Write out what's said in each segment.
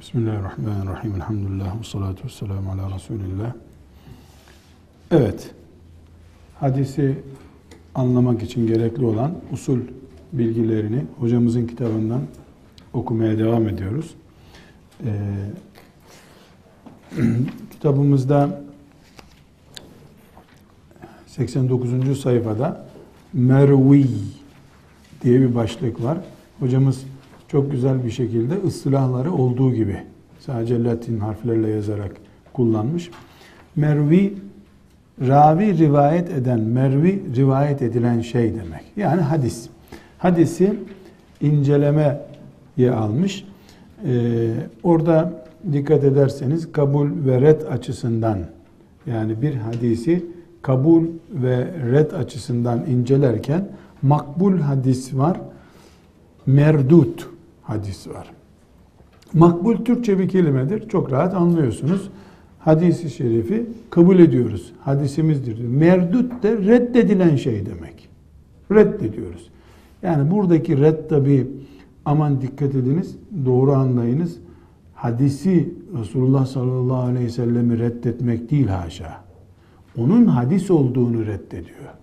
Bismillahirrahmanirrahim. Elhamdülillah. Ve salatu vesselamu ala Resulillah. Evet. Hadisi anlamak için gerekli olan usul bilgilerini hocamızın kitabından okumaya devam ediyoruz. Ee, kitabımızda 89. sayfada Mervi diye bir başlık var. Hocamız çok güzel bir şekilde ıslahları olduğu gibi sadece Latin harflerle yazarak kullanmış. Mervi ravi rivayet eden, mervi rivayet edilen şey demek. Yani hadis. Hadisi incelemeye almış. Ee, orada dikkat ederseniz kabul ve red açısından yani bir hadisi kabul ve red açısından incelerken makbul hadis var, merdut hadis var. Makbul Türkçe bir kelimedir. Çok rahat anlıyorsunuz. Hadisi şerifi kabul ediyoruz. Hadisimizdir. Merdut de reddedilen şey demek. Reddediyoruz. Yani buradaki red tabi aman dikkat ediniz, doğru anlayınız. Hadisi Resulullah sallallahu aleyhi ve sellemi reddetmek değil haşa. Onun hadis olduğunu reddediyor.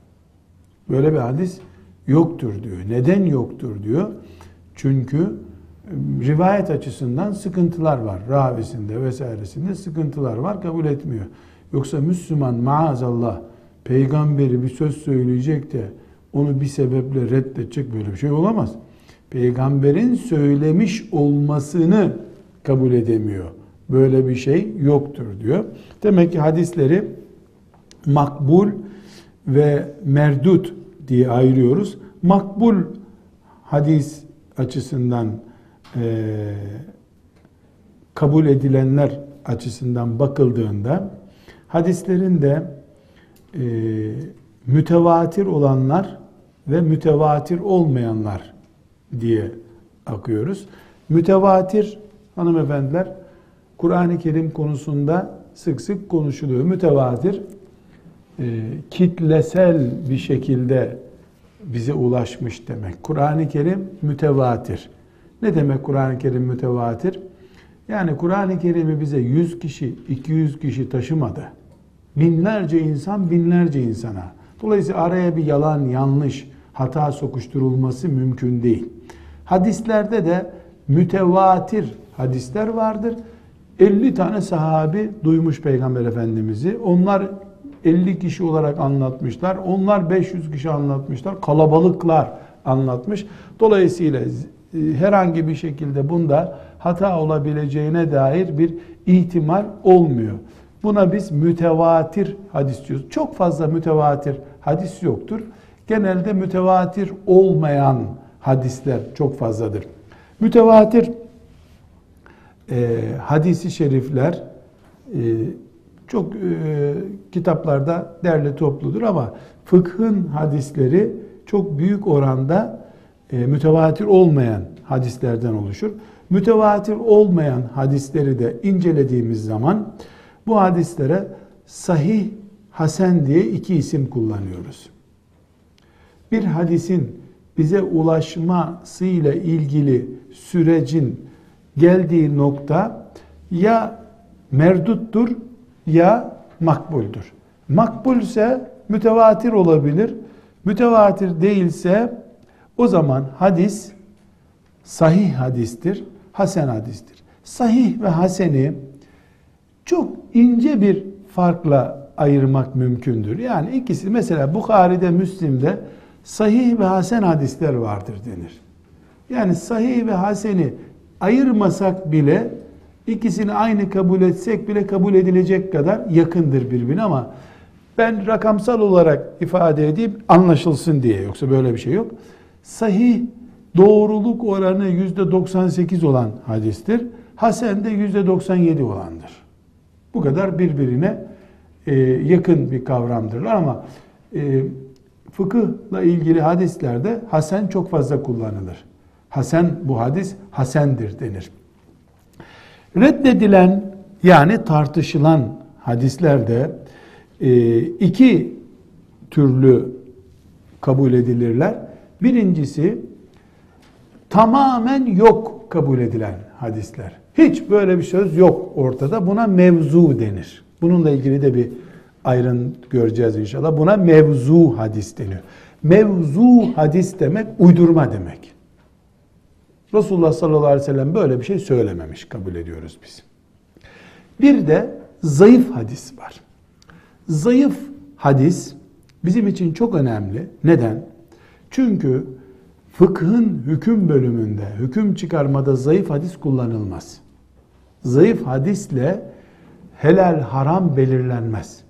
Böyle bir hadis yoktur diyor. Neden yoktur diyor? Çünkü rivayet açısından sıkıntılar var. Ravisinde vesairesinde sıkıntılar var. Kabul etmiyor. Yoksa Müslüman maazallah peygamberi bir söz söyleyecek de onu bir sebeple reddedecek böyle bir şey olamaz. Peygamberin söylemiş olmasını kabul edemiyor. Böyle bir şey yoktur diyor. Demek ki hadisleri makbul ve merdut diye ayırıyoruz. Makbul hadis açısından e, kabul edilenler açısından bakıldığında hadislerin de e, mütevatir olanlar ve mütevatir olmayanlar diye akıyoruz. Mütevatir hanımefendiler Kur'an-ı Kerim konusunda sık sık konuşuluyor. Mütevatir e, kitlesel bir şekilde bize ulaşmış demek. Kur'an-ı Kerim mütevatir. Ne demek Kur'an-ı Kerim mütevatir? Yani Kur'an-ı Kerim'i bize 100 kişi, 200 kişi taşımadı. Binlerce insan binlerce insana. Dolayısıyla araya bir yalan, yanlış, hata sokuşturulması mümkün değil. Hadislerde de mütevatir hadisler vardır. 50 tane sahabi duymuş Peygamber Efendimiz'i. Onlar 50 kişi olarak anlatmışlar. Onlar 500 kişi anlatmışlar. Kalabalıklar anlatmış. Dolayısıyla herhangi bir şekilde bunda hata olabileceğine dair bir ihtimal olmuyor. Buna biz mütevatir hadis diyoruz. Çok fazla mütevatir hadis yoktur. Genelde mütevatir olmayan hadisler çok fazladır. Mütevatir e, hadisi şerifler e, çok e, kitaplarda derli topludur ama fıkhın hadisleri çok büyük oranda e, mütevatir olmayan hadislerden oluşur. Mütevatir olmayan hadisleri de incelediğimiz zaman bu hadislere sahih, hasen diye iki isim kullanıyoruz. Bir hadisin bize ulaşmasıyla ilgili sürecin geldiği nokta ya merduttur ya makbuldür. Makbulse mütevatir olabilir. Mütevatir değilse o zaman hadis sahih hadistir, hasen hadistir. Sahih ve haseni çok ince bir farkla ayırmak mümkündür. Yani ikisi mesela Bukhari'de, Müslim'de sahih ve hasen hadisler vardır denir. Yani sahih ve haseni ayırmasak bile İkisini aynı kabul etsek bile kabul edilecek kadar yakındır birbirine ama ben rakamsal olarak ifade edeyim anlaşılsın diye yoksa böyle bir şey yok. Sahih doğruluk oranı yüzde 98 olan hadistir. Hasen de yüzde 97 olandır. Bu kadar birbirine e, yakın bir kavramdırlar ama e, fıkıhla ilgili hadislerde hasen çok fazla kullanılır. Hasen bu hadis hasendir denir. Reddedilen yani tartışılan hadislerde e, iki türlü kabul edilirler. Birincisi tamamen yok kabul edilen hadisler. Hiç böyle bir söz yok ortada. Buna mevzu denir. Bununla ilgili de bir ayrın göreceğiz inşallah. Buna mevzu hadis deniyor. Mevzu hadis demek uydurma demek. Resulullah sallallahu aleyhi ve sellem böyle bir şey söylememiş kabul ediyoruz biz. Bir de zayıf hadis var. Zayıf hadis bizim için çok önemli. Neden? Çünkü fıkhın hüküm bölümünde, hüküm çıkarmada zayıf hadis kullanılmaz. Zayıf hadisle helal haram belirlenmez.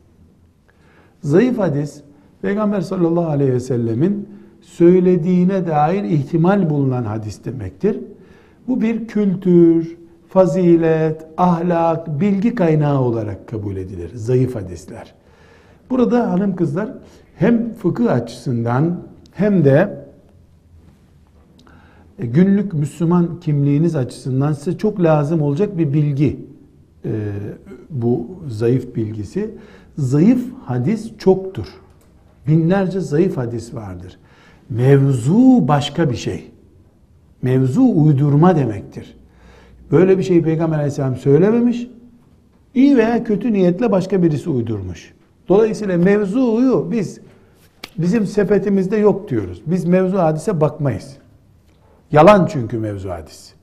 Zayıf hadis Peygamber sallallahu aleyhi ve sellemin söylediğine dair ihtimal bulunan hadis demektir. Bu bir kültür, fazilet, ahlak, bilgi kaynağı olarak kabul edilir. Zayıf hadisler. Burada hanım kızlar hem fıkıh açısından hem de günlük Müslüman kimliğiniz açısından size çok lazım olacak bir bilgi e, bu zayıf bilgisi. Zayıf hadis çoktur. Binlerce zayıf hadis vardır. Mevzu başka bir şey. Mevzu uydurma demektir. Böyle bir şeyi Peygamber Aleyhisselam söylememiş. İyi veya kötü niyetle başka birisi uydurmuş. Dolayısıyla mevzuyu biz bizim sepetimizde yok diyoruz. Biz mevzu hadise bakmayız. Yalan çünkü mevzu hadis.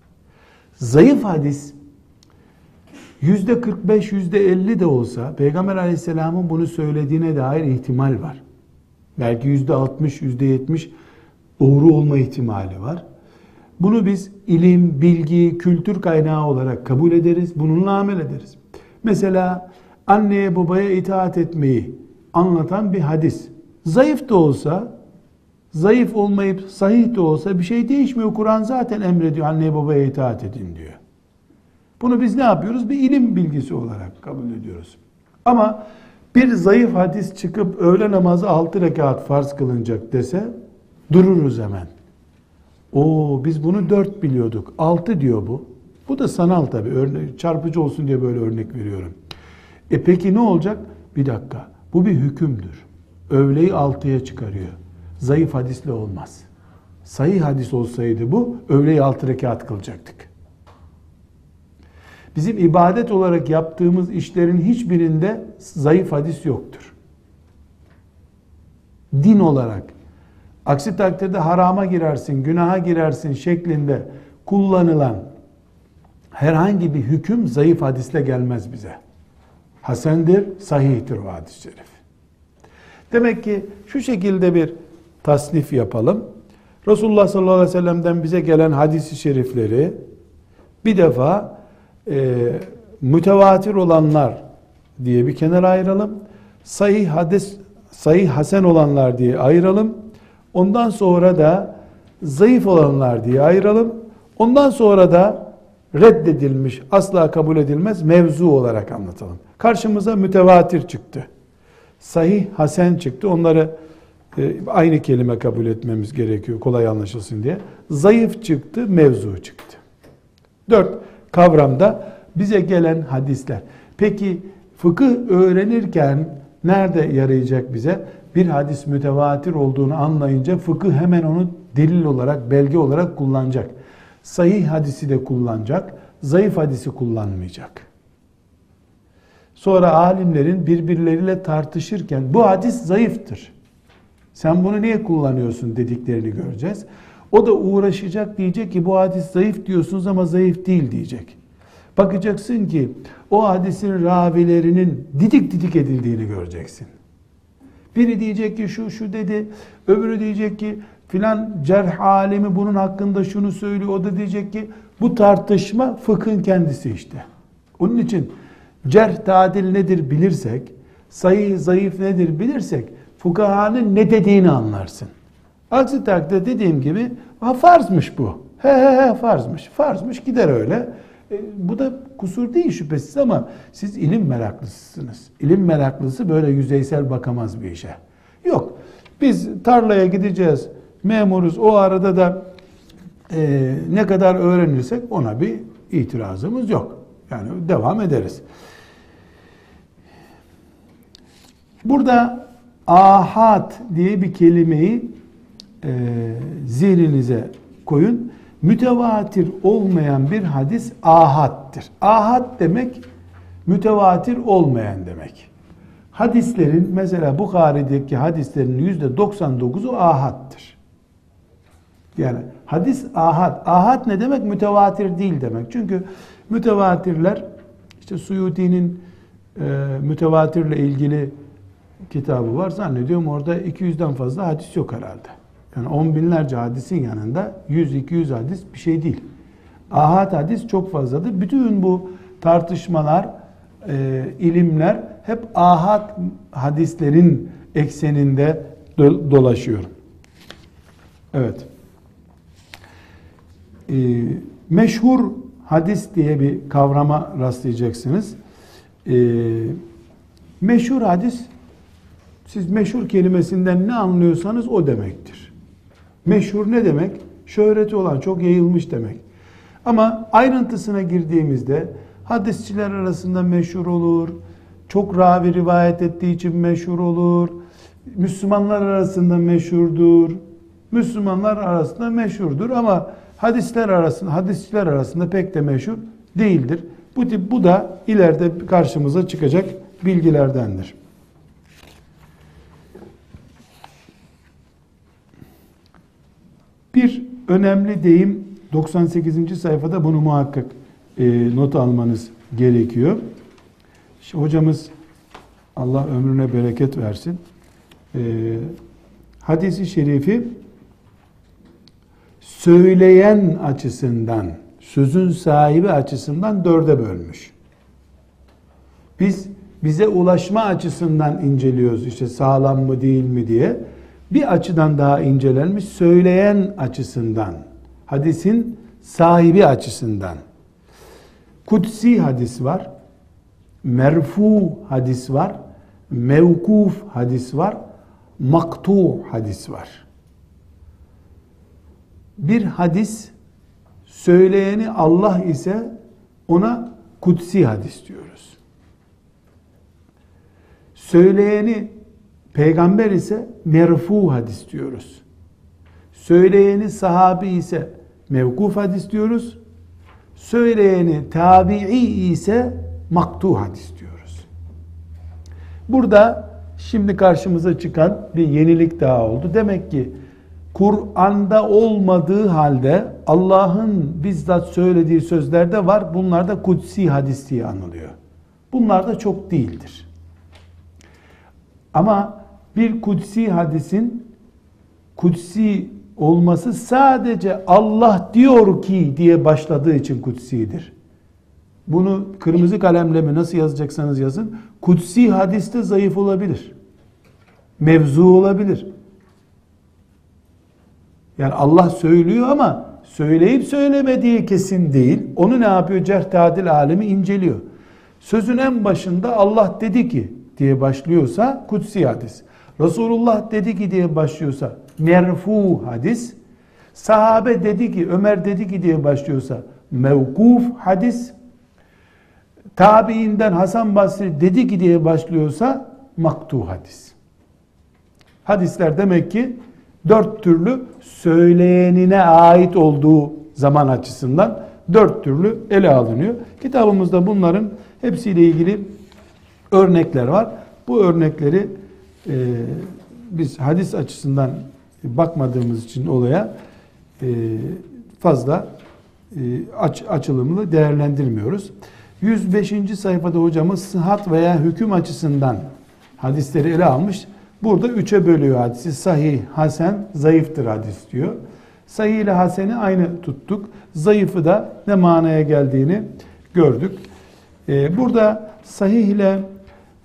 Zayıf hadis yüzde 45, yüzde 50 de olsa Peygamber aleyhisselamın bunu söylediğine dair ihtimal var. Belki yüzde 60, yüzde 70 doğru olma ihtimali var. Bunu biz ilim, bilgi, kültür kaynağı olarak kabul ederiz. Bununla amel ederiz. Mesela anneye babaya itaat etmeyi anlatan bir hadis. Zayıf da olsa, zayıf olmayıp sahih de olsa bir şey değişmiyor. Kur'an zaten emrediyor anneye babaya itaat edin diyor. Bunu biz ne yapıyoruz? Bir ilim bilgisi olarak kabul ediyoruz. Ama bir zayıf hadis çıkıp öğle namazı altı rekat farz kılınacak dese dururuz hemen. O biz bunu dört biliyorduk. Altı diyor bu. Bu da sanal tabii. Örne çarpıcı olsun diye böyle örnek veriyorum. E peki ne olacak? Bir dakika. Bu bir hükümdür. Öğleyi altıya çıkarıyor. Zayıf hadisle olmaz. Sahih hadis olsaydı bu, öğleyi altı rekat kılacaktık. Bizim ibadet olarak yaptığımız işlerin hiçbirinde zayıf hadis yoktur. Din olarak. Aksi takdirde harama girersin, günaha girersin şeklinde kullanılan herhangi bir hüküm zayıf hadisle gelmez bize. Hasendir, sahihtir o hadis-i şerif. Demek ki şu şekilde bir tasnif yapalım. Resulullah sallallahu aleyhi ve sellem'den bize gelen hadis-i şerifleri bir defa e, mütevatir olanlar diye bir kenara ayıralım. Sahih hadis, sahih hasen olanlar diye ayıralım. Ondan sonra da zayıf olanlar diye ayıralım. Ondan sonra da reddedilmiş, asla kabul edilmez mevzu olarak anlatalım. Karşımıza mütevatir çıktı. Sahih, hasen çıktı. Onları e, aynı kelime kabul etmemiz gerekiyor kolay anlaşılsın diye. Zayıf çıktı, mevzu çıktı. Dört, kavramda bize gelen hadisler. Peki fıkıh öğrenirken nerede yarayacak bize? Bir hadis mütevatir olduğunu anlayınca fıkıh hemen onu delil olarak, belge olarak kullanacak. Sahih hadisi de kullanacak, zayıf hadisi kullanmayacak. Sonra alimlerin birbirleriyle tartışırken bu hadis zayıftır. Sen bunu niye kullanıyorsun dediklerini göreceğiz. O da uğraşacak diyecek ki bu hadis zayıf diyorsunuz ama zayıf değil diyecek. Bakacaksın ki o hadisin ravilerinin didik didik edildiğini göreceksin. Biri diyecek ki şu şu dedi, öbürü diyecek ki filan cerh alemi bunun hakkında şunu söylüyor. O da diyecek ki bu tartışma fıkhın kendisi işte. Onun için cerh tadil nedir bilirsek, sayı zayıf nedir bilirsek fukahanın ne dediğini anlarsın. Aksi takdirde dediğim gibi ha farzmış bu. He he he farzmış. Farzmış gider öyle. E, bu da kusur değil şüphesiz ama siz ilim meraklısısınız. İlim meraklısı böyle yüzeysel bakamaz bir işe. Yok. Biz tarlaya gideceğiz. Memuruz. O arada da e, ne kadar öğrenirsek ona bir itirazımız yok. Yani devam ederiz. Burada ahad diye bir kelimeyi e, zihninize koyun. mütevatir olmayan bir hadis ahattır. Ahad demek mütevatir olmayan demek. Hadislerin mesela Bukhari'deki hadislerin yüzde 99'u ahattır. Yani hadis ahad. Ahad ne demek? Mütevatir değil demek. Çünkü mütevatirler işte Suyuti'nin e, mütevatirle ilgili kitabı var. Zannediyorum orada 200'den fazla hadis yok herhalde. Yani on binlerce hadisin yanında 100-200 hadis bir şey değil. Ahad hadis çok fazladır. Bütün bu tartışmalar, e, ilimler hep ahad hadislerin ekseninde do- dolaşıyor. Evet. E, meşhur hadis diye bir kavrama rastlayacaksınız. E, meşhur hadis, siz meşhur kelimesinden ne anlıyorsanız o demektir. Meşhur ne demek? Şöhreti olan, çok yayılmış demek. Ama ayrıntısına girdiğimizde hadisçiler arasında meşhur olur, çok ravi rivayet ettiği için meşhur olur, Müslümanlar arasında meşhurdur, Müslümanlar arasında meşhurdur ama hadisler arasında, hadisçiler arasında pek de meşhur değildir. Bu tip bu da ileride karşımıza çıkacak bilgilerdendir. Bir önemli deyim 98. sayfada bunu muhakkak e, not almanız gerekiyor. İşte hocamız Allah ömrüne bereket versin. E, hadisi şerifi söyleyen açısından, sözün sahibi açısından dörde bölmüş. Biz bize ulaşma açısından inceliyoruz işte sağlam mı değil mi diye. Bir açıdan daha incelenmiş söyleyen açısından, hadisin sahibi açısından. Kutsi hadis var, merfu hadis var, mevkuf hadis var, maktu hadis var. Bir hadis söyleyeni Allah ise ona kutsi hadis diyoruz. Söyleyeni peygamber ise merfu hadis diyoruz. Söyleyeni sahabi ise mevkuf hadis diyoruz. Söyleyeni tabi'i ise maktu hadis diyoruz. Burada şimdi karşımıza çıkan bir yenilik daha oldu. Demek ki Kur'an'da olmadığı halde Allah'ın bizzat söylediği sözlerde var. Bunlar da kutsi hadis diye anılıyor. Bunlar da çok değildir. Ama bir kutsi hadisin kutsi olması sadece Allah diyor ki diye başladığı için kutsidir. Bunu kırmızı kalemle mi nasıl yazacaksanız yazın. Kutsi hadiste zayıf olabilir. Mevzu olabilir. Yani Allah söylüyor ama söyleyip söylemediği kesin değil. Onu ne yapıyor? Cerh tadil alemi inceliyor. Sözün en başında Allah dedi ki diye başlıyorsa kutsi hadis. Resulullah dedi ki diye başlıyorsa merfu hadis. Sahabe dedi ki, Ömer dedi ki diye başlıyorsa mevkuf hadis. Tabiinden Hasan Basri dedi ki diye başlıyorsa maktu hadis. Hadisler demek ki dört türlü söyleyenine ait olduğu zaman açısından dört türlü ele alınıyor. Kitabımızda bunların hepsiyle ilgili örnekler var. Bu örnekleri e, biz hadis açısından bakmadığımız için olaya e, fazla e, aç, açılımlı değerlendirmiyoruz. 105. sayfada hocamız sıhhat veya hüküm açısından hadisleri ele almış. Burada üçe bölüyor hadisi. Sahih, hasen, zayıftır hadis diyor. Sahih ile haseni aynı tuttuk. Zayıfı da ne manaya geldiğini gördük. Ee, burada sahih ile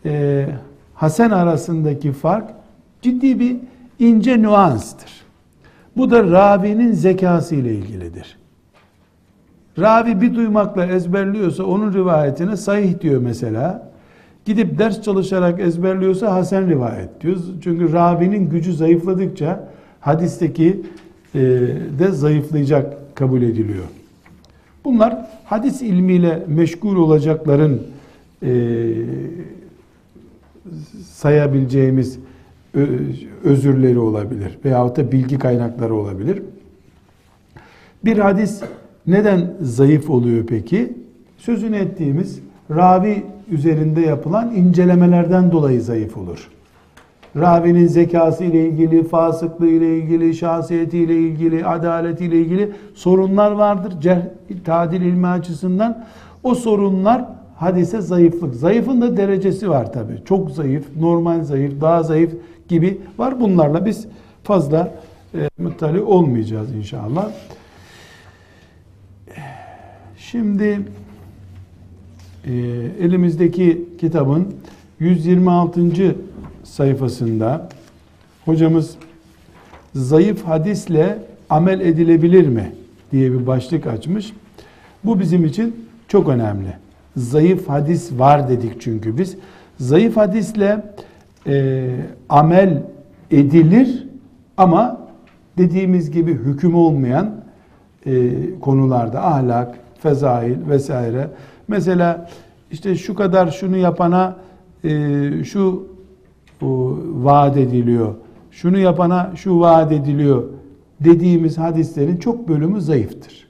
e, hasen arasındaki fark ciddi bir ince nüanstır. Bu da ravinin zekası ile ilgilidir. Ravi bir duymakla ezberliyorsa onun rivayetine sahih diyor mesela. Gidip ders çalışarak ezberliyorsa hasen rivayet diyoruz. Çünkü ravinin gücü zayıfladıkça hadisteki e, de zayıflayacak kabul ediliyor. Bunlar hadis ilmiyle meşgul olacakların e, sayabileceğimiz özürleri olabilir veyahut da bilgi kaynakları olabilir. Bir hadis neden zayıf oluyor peki? Sözünü ettiğimiz ravi üzerinde yapılan incelemelerden dolayı zayıf olur. Ravinin zekası ile ilgili, fasıklığı ile ilgili, şahsiyeti ile ilgili, adaleti ile ilgili sorunlar vardır. Cerh, tadil ilmi açısından o sorunlar hadise zayıflık. Zayıfın da derecesi var tabi. Çok zayıf, normal zayıf, daha zayıf gibi var. Bunlarla biz fazla e, muttali olmayacağız inşallah. Şimdi e, elimizdeki kitabın 126. sayfasında hocamız zayıf hadisle amel edilebilir mi diye bir başlık açmış. Bu bizim için çok önemli. Zayıf hadis var dedik çünkü biz. Zayıf hadisle e, amel edilir ama dediğimiz gibi hüküm olmayan e, konularda ahlak, fezail vesaire. Mesela işte şu kadar şunu yapana e, şu o, vaat ediliyor. Şunu yapana şu vaat ediliyor dediğimiz hadislerin çok bölümü zayıftır.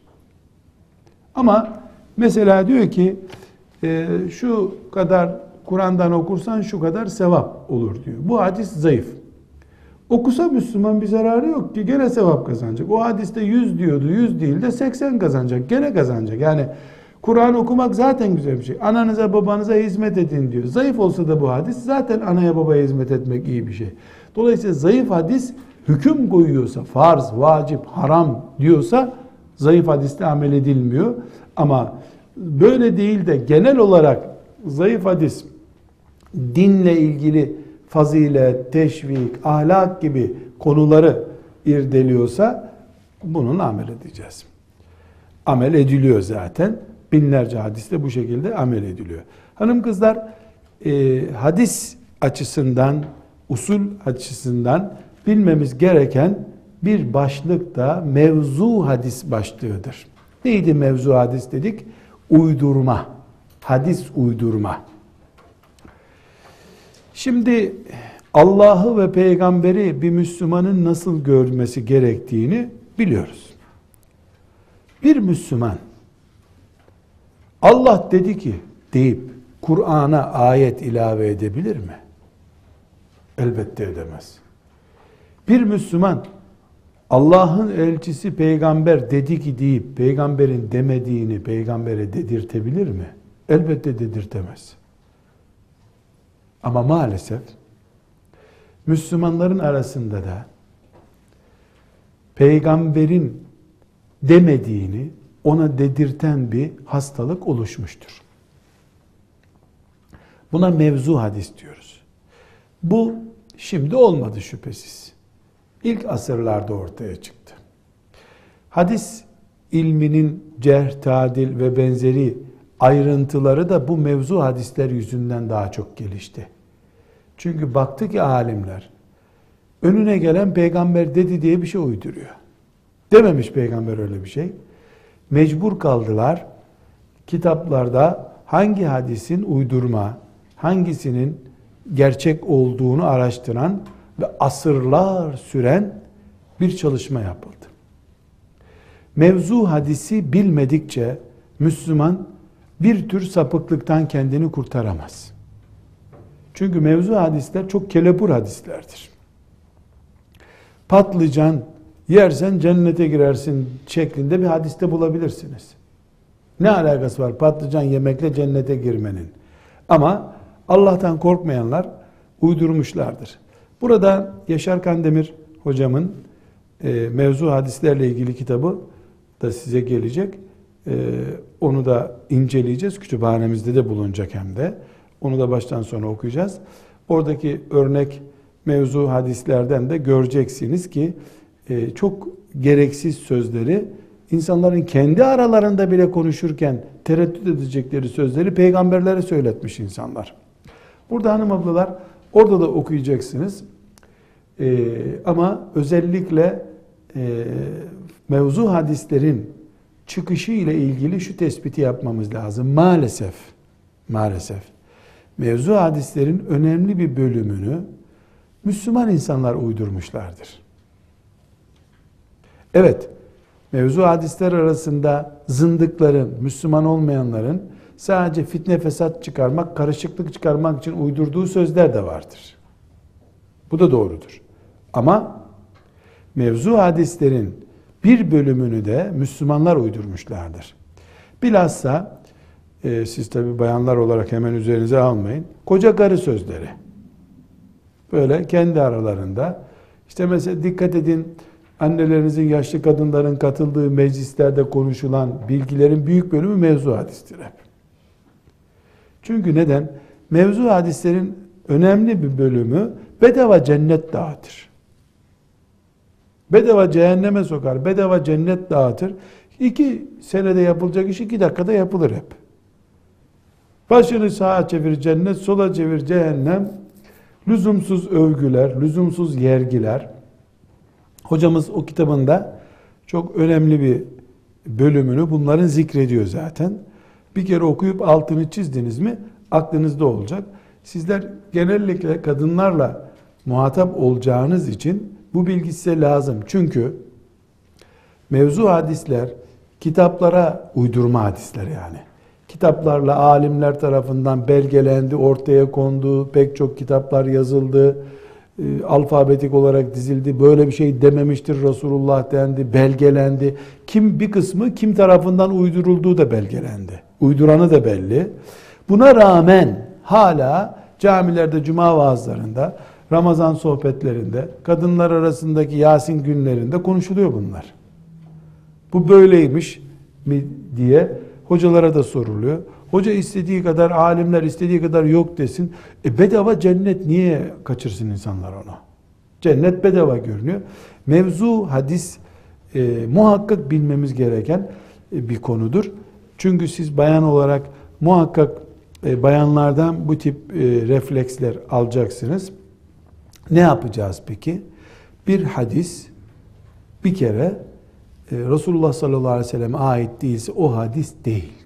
Ama mesela diyor ki e, şu kadar Kur'an'dan okursan şu kadar sevap olur diyor. Bu hadis zayıf. Okusa Müslüman bir zararı yok ki gene sevap kazanacak. O hadiste 100 diyordu 100 değil de 80 kazanacak gene kazanacak. Yani Kur'an okumak zaten güzel bir şey. Ananıza babanıza hizmet edin diyor. Zayıf olsa da bu hadis zaten anaya babaya hizmet etmek iyi bir şey. Dolayısıyla zayıf hadis hüküm koyuyorsa farz, vacip, haram diyorsa zayıf hadiste amel edilmiyor. Ama böyle değil de genel olarak zayıf hadis dinle ilgili fazilet, teşvik, ahlak gibi konuları irdeliyorsa bunun amel edeceğiz. Amel ediliyor zaten. Binlerce hadiste bu şekilde amel ediliyor. Hanım kızlar e, hadis açısından, usul açısından bilmemiz gereken bir başlık da mevzu hadis başlığıdır. Neydi mevzu hadis dedik? Uydurma, hadis uydurma. Şimdi Allah'ı ve peygamberi bir Müslümanın nasıl görmesi gerektiğini biliyoruz. Bir Müslüman Allah dedi ki deyip Kur'an'a ayet ilave edebilir mi? Elbette edemez. Bir Müslüman Allah'ın elçisi peygamber dedi ki deyip peygamberin demediğini peygambere dedirtebilir mi? Elbette dedirtemez. Ama maalesef Müslümanların arasında da peygamberin demediğini ona dedirten bir hastalık oluşmuştur. Buna mevzu hadis diyoruz. Bu şimdi olmadı şüphesiz. İlk asırlarda ortaya çıktı. Hadis ilminin cerh, tadil ve benzeri ayrıntıları da bu mevzu hadisler yüzünden daha çok gelişti. Çünkü baktı ki alimler önüne gelen peygamber dedi diye bir şey uyduruyor. Dememiş peygamber öyle bir şey. Mecbur kaldılar. Kitaplarda hangi hadisin uydurma, hangisinin gerçek olduğunu araştıran ve asırlar süren bir çalışma yapıldı. Mevzu hadisi bilmedikçe Müslüman bir tür sapıklıktan kendini kurtaramaz. Çünkü mevzu hadisler çok kelepur hadislerdir. Patlıcan yersen cennete girersin şeklinde bir hadiste bulabilirsiniz. Ne alakası var patlıcan yemekle cennete girmenin? Ama Allah'tan korkmayanlar uydurmuşlardır. Burada Yaşar Kandemir hocamın e, mevzu hadislerle ilgili kitabı da size gelecek. E, onu da inceleyeceğiz. Kütüphanemizde de bulunacak hem de. Onu da baştan sona okuyacağız. Oradaki örnek mevzu hadislerden de göreceksiniz ki çok gereksiz sözleri insanların kendi aralarında bile konuşurken tereddüt edecekleri sözleri peygamberlere söyletmiş insanlar. Burada hanım ablalar orada da okuyacaksınız. E, ama özellikle e, mevzu hadislerin çıkışı ile ilgili şu tespiti yapmamız lazım. Maalesef, maalesef mevzu hadislerin önemli bir bölümünü Müslüman insanlar uydurmuşlardır. Evet, Mevzu hadisler arasında zındıkların, Müslüman olmayanların sadece fitne fesat çıkarmak, karışıklık çıkarmak için uydurduğu sözler de vardır. Bu da doğrudur. Ama mevzu hadislerin bir bölümünü de Müslümanlar uydurmuşlardır. Bilhassa e, siz tabi bayanlar olarak hemen üzerinize almayın. Koca karı sözleri. Böyle kendi aralarında. İşte mesela dikkat edin annelerinizin yaşlı kadınların katıldığı meclislerde konuşulan bilgilerin büyük bölümü mevzu hadistir hep. Çünkü neden? Mevzu hadislerin önemli bir bölümü bedava cennet dağıtır. Bedava cehenneme sokar, bedava cennet dağıtır. İki senede yapılacak iş iki dakikada yapılır hep. Başını sağa çevir cennet, sola çevir cehennem. Lüzumsuz övgüler, lüzumsuz yergiler. Hocamız o kitabında çok önemli bir bölümünü bunların zikrediyor zaten. Bir kere okuyup altını çizdiniz mi aklınızda olacak. Sizler genellikle kadınlarla muhatap olacağınız için bu bilgi size lazım. Çünkü mevzu hadisler kitaplara uydurma hadisler yani. Kitaplarla alimler tarafından belgelendi, ortaya kondu, pek çok kitaplar yazıldı, e, alfabetik olarak dizildi. Böyle bir şey dememiştir Resulullah dendi, belgelendi. Kim bir kısmı kim tarafından uydurulduğu da belgelendi. Uyduranı da belli. Buna rağmen hala camilerde, cuma vaazlarında, Ramazan sohbetlerinde, kadınlar arasındaki Yasin günlerinde konuşuluyor bunlar. Bu böyleymiş mi diye hocalara da soruluyor. Hoca istediği kadar, alimler istediği kadar yok desin. E bedava cennet niye kaçırsın insanlar onu? Cennet bedava görünüyor. Mevzu hadis e, muhakkak bilmemiz gereken e, bir konudur. Çünkü siz bayan olarak muhakkak e, bayanlardan bu tip e, refleksler alacaksınız. Ne yapacağız peki? Bir hadis bir kere e, Resulullah sallallahu aleyhi ve selleme ait değilse o hadis değildir.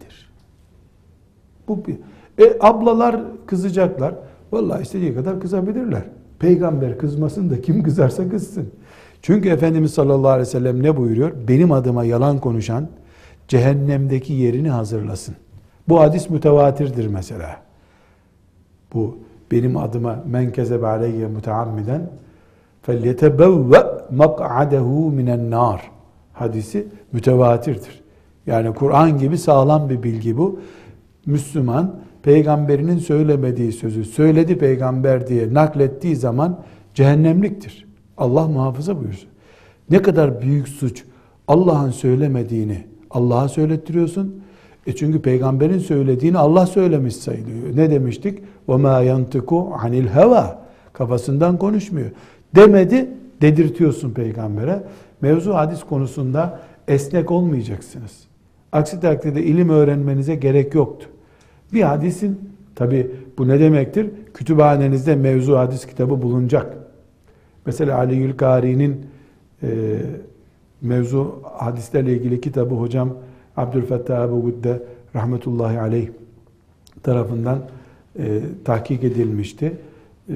Bu bir. E ablalar kızacaklar. Vallahi istediği kadar kızabilirler. Peygamber kızmasın da kim kızarsa kızsın. Çünkü Efendimiz sallallahu aleyhi ve sellem ne buyuruyor? Benim adıma yalan konuşan cehennemdeki yerini hazırlasın. Bu hadis mütevatirdir mesela. Bu benim adıma men kezebe aleyye muteammiden felyetebevve mak'adehu minen nar hadisi mütevatirdir. Yani Kur'an gibi sağlam bir bilgi bu. Müslüman peygamberinin söylemediği sözü söyledi peygamber diye naklettiği zaman cehennemliktir. Allah muhafaza buyursun. Ne kadar büyük suç Allah'ın söylemediğini Allah'a söylettiriyorsun. E çünkü peygamberin söylediğini Allah söylemiş sayılıyor. Ne demiştik? وَمَا يَنْتِكُ عَنِ الْهَوَى Kafasından konuşmuyor. Demedi, dedirtiyorsun peygambere. Mevzu hadis konusunda esnek olmayacaksınız. Aksi takdirde ilim öğrenmenize gerek yoktu. Bir hadisin, tabi bu ne demektir? Kütüphanenizde mevzu hadis kitabı bulunacak. Mesela Ali Yülkari'nin e, mevzu hadislerle ilgili kitabı hocam Abdülfettah Ebu Gudde rahmetullahi aleyh tarafından e, tahkik edilmişti. E,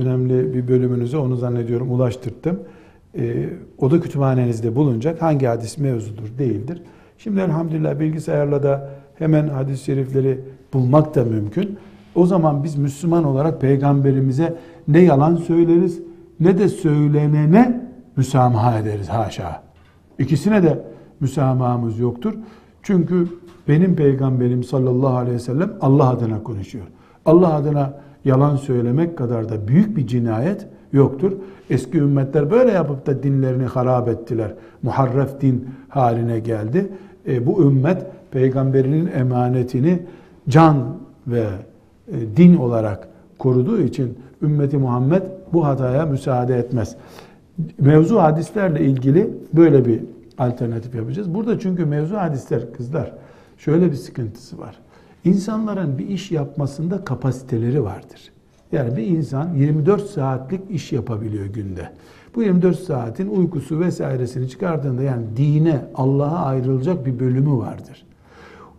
önemli bir bölümünüze onu zannediyorum ulaştırdım. E, o da kütüphanenizde bulunacak. Hangi hadis mevzudur, değildir. Şimdi elhamdülillah bilgisayarla da hemen hadis-i şerifleri bulmak da mümkün. O zaman biz Müslüman olarak peygamberimize ne yalan söyleriz ne de söylenene müsamaha ederiz haşa. İkisine de müsamahamız yoktur. Çünkü benim peygamberim sallallahu aleyhi ve sellem Allah adına konuşuyor. Allah adına yalan söylemek kadar da büyük bir cinayet yoktur. Eski ümmetler böyle yapıp da dinlerini harap ettiler. Muharref din haline geldi. E, bu ümmet peygamberinin emanetini can ve e, din olarak koruduğu için ümmeti Muhammed bu hataya müsaade etmez. Mevzu hadislerle ilgili böyle bir alternatif yapacağız. Burada çünkü mevzu hadisler kızlar şöyle bir sıkıntısı var. İnsanların bir iş yapmasında kapasiteleri vardır. Yani bir insan 24 saatlik iş yapabiliyor günde. Bu 24 saatin uykusu vesairesini çıkardığında yani dine, Allah'a ayrılacak bir bölümü vardır.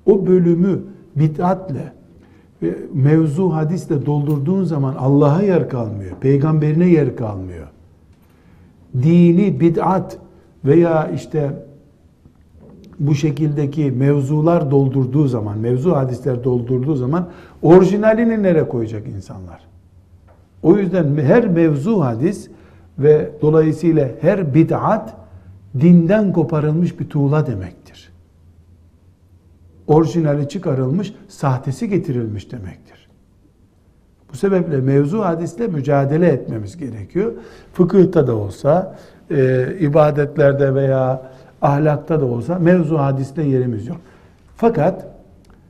O bölümü bid'atle ve mevzu hadisle doldurduğun zaman Allah'a yer kalmıyor. Peygamberine yer kalmıyor. Dini bid'at veya işte bu şekildeki mevzular doldurduğu zaman, mevzu hadisler doldurduğu zaman orijinalini nereye koyacak insanlar? O yüzden her mevzu hadis ve dolayısıyla her bid'at dinden koparılmış bir tuğla demektir. Orijinali çıkarılmış, sahtesi getirilmiş demektir. Bu sebeple mevzu hadisle mücadele etmemiz gerekiyor. Fıkıhta da olsa, e, ibadetlerde veya ahlakta da olsa mevzu hadiste yerimiz yok. Fakat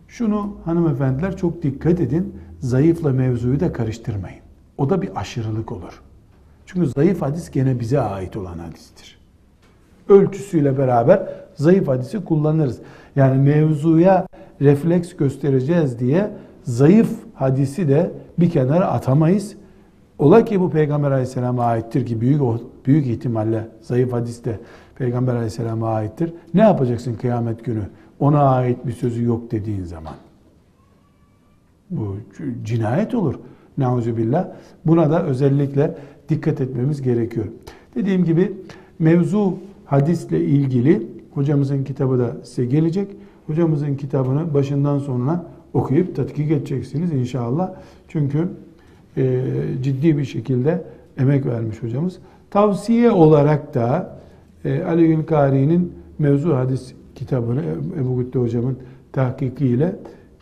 şunu hanımefendiler çok dikkat edin, zayıfla mevzuyu da karıştırmayın. O da bir aşırılık olur. Çünkü zayıf hadis gene bize ait olan hadistir. Ölçüsüyle beraber zayıf hadisi kullanırız. Yani mevzuya refleks göstereceğiz diye zayıf hadisi de bir kenara atamayız. Ola ki bu Peygamber Aleyhisselam'a aittir ki büyük büyük ihtimalle zayıf hadis de Peygamber Aleyhisselam'a aittir. Ne yapacaksın kıyamet günü? Ona ait bir sözü yok dediğin zaman. Bu cinayet olur. Nauzubillah. Buna da özellikle dikkat etmemiz gerekiyor. Dediğim gibi mevzu hadisle ilgili hocamızın kitabı da size gelecek. Hocamızın kitabını başından sonuna okuyup tatkik edeceksiniz inşallah. Çünkü e, ciddi bir şekilde emek vermiş hocamız. Tavsiye olarak da e, Ali Gülkari'nin mevzu hadis kitabını Ebu Gütte hocamın tahkikiyle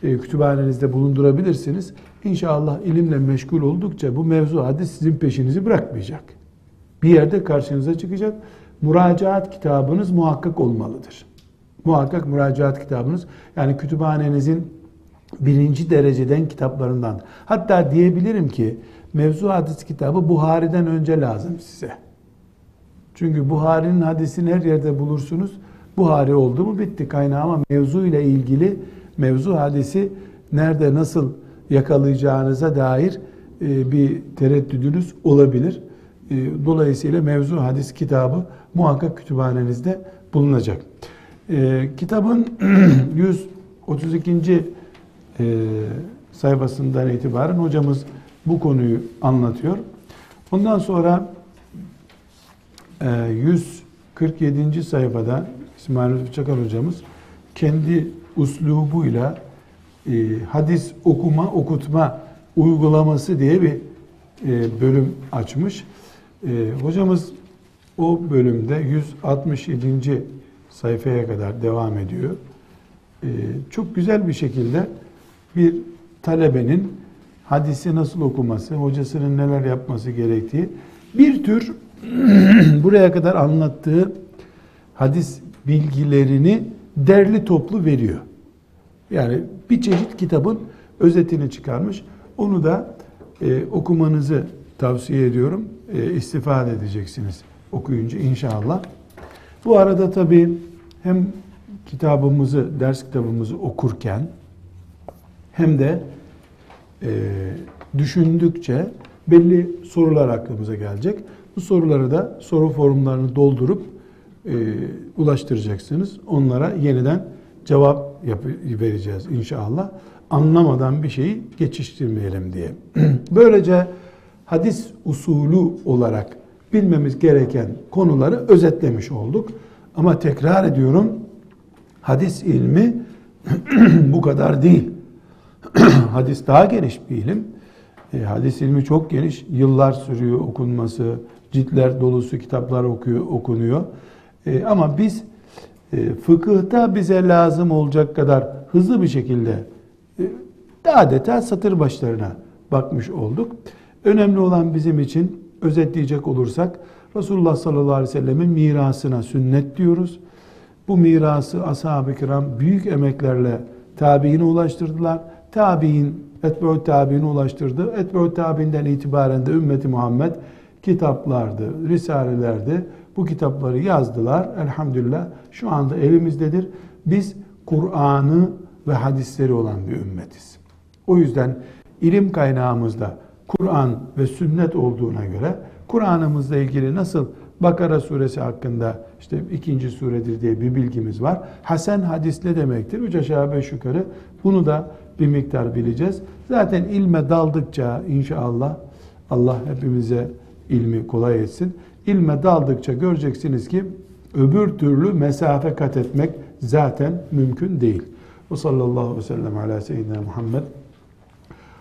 e, kütüphanenizde bulundurabilirsiniz. İnşallah ilimle meşgul oldukça bu mevzu hadis sizin peşinizi bırakmayacak. Bir yerde karşınıza çıkacak. Müracaat kitabınız muhakkak olmalıdır. Muhakkak müracaat kitabınız yani kütüphanenizin birinci dereceden kitaplarından. Hatta diyebilirim ki mevzu hadis kitabı Buhari'den önce lazım size. Çünkü Buhari'nin hadisini her yerde bulursunuz. Buhari oldu mu bitti kaynağı ama mevzu ile ilgili mevzu hadisi nerede nasıl yakalayacağınıza dair e, bir tereddüdünüz olabilir. E, dolayısıyla mevzu hadis kitabı muhakkak kütüphanenizde bulunacak. E, kitabın 132. sayfasından itibaren hocamız bu konuyu anlatıyor. Ondan sonra 147. sayfada İsmail Lütfü Çakar hocamız kendi uslubuyla e, hadis okuma, okutma uygulaması diye bir e, bölüm açmış. E, hocamız o bölümde 167. sayfaya kadar devam ediyor. E, çok güzel bir şekilde bir talebenin hadisi nasıl okuması, hocasının neler yapması gerektiği bir tür buraya kadar anlattığı hadis bilgilerini derli toplu veriyor. Yani bir çeşit kitabın özetini çıkarmış. Onu da e, okumanızı tavsiye ediyorum. E, istifade edeceksiniz okuyunca inşallah. Bu arada tabii hem kitabımızı, ders kitabımızı okurken hem de e, düşündükçe belli sorular aklımıza gelecek. Bu soruları da soru formlarını doldurup e, ulaştıracaksınız. Onlara yeniden cevap yap- vereceğiz inşallah. Anlamadan bir şeyi geçiştirmeyelim diye. Böylece hadis usulü olarak bilmemiz gereken konuları özetlemiş olduk. Ama tekrar ediyorum hadis ilmi bu kadar değil. hadis daha geniş bir ilim. E, hadis ilmi çok geniş. Yıllar sürüyor okunması, ciltler dolusu kitaplar okuyor, okunuyor. E, ama biz e, fıkıhta bize lazım olacak kadar hızlı bir şekilde e, adeta satır başlarına bakmış olduk. Önemli olan bizim için özetleyecek olursak Resulullah sallallahu aleyhi ve sellemin mirasına sünnet diyoruz. Bu mirası ashab-ı kiram büyük emeklerle tabiine ulaştırdılar. Tabiin etbe'ü tabiine ulaştırdı. Etbe'ü tabiinden itibaren de ümmeti Muhammed kitaplardı, risalelerdi. Bu kitapları yazdılar. Elhamdülillah şu anda elimizdedir. Biz Kur'an'ı ve hadisleri olan bir ümmetiz. O yüzden ilim kaynağımızda Kur'an ve sünnet olduğuna göre Kur'an'ımızla ilgili nasıl Bakara suresi hakkında işte ikinci suredir diye bir bilgimiz var. Hasen hadis ne demektir? Üç aşağı beş yukarı bunu da bir miktar bileceğiz. Zaten ilme daldıkça inşallah Allah hepimize ilmi kolay etsin. İlme daldıkça göreceksiniz ki öbür türlü mesafe kat etmek zaten mümkün değil. Ve sallallahu aleyhi ve sellem ala seyyidina Muhammed